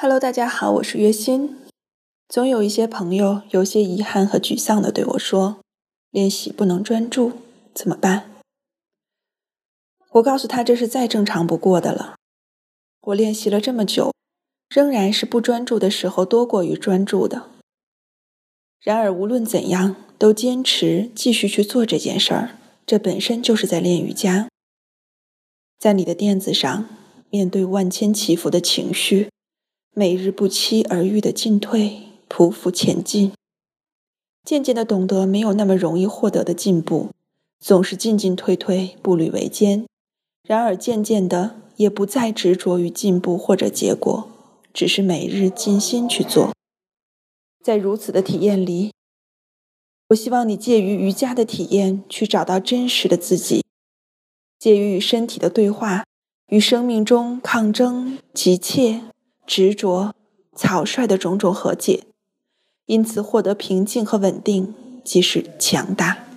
Hello，大家好，我是月心。总有一些朋友有些遗憾和沮丧的对我说：“练习不能专注，怎么办？”我告诉他这是再正常不过的了。我练习了这么久，仍然是不专注的时候多过于专注的。然而无论怎样，都坚持继续去做这件事儿，这本身就是在练瑜伽。在你的垫子上，面对万千起伏的情绪。每日不期而遇的进退，匍匐前进，渐渐的懂得没有那么容易获得的进步，总是进进退退，步履维艰。然而渐渐的，也不再执着于进步或者结果，只是每日尽心去做。在如此的体验里，我希望你介于瑜伽的体验，去找到真实的自己，介于与身体的对话，与生命中抗争、急切。执着、草率的种种和解，因此获得平静和稳定，即是强大。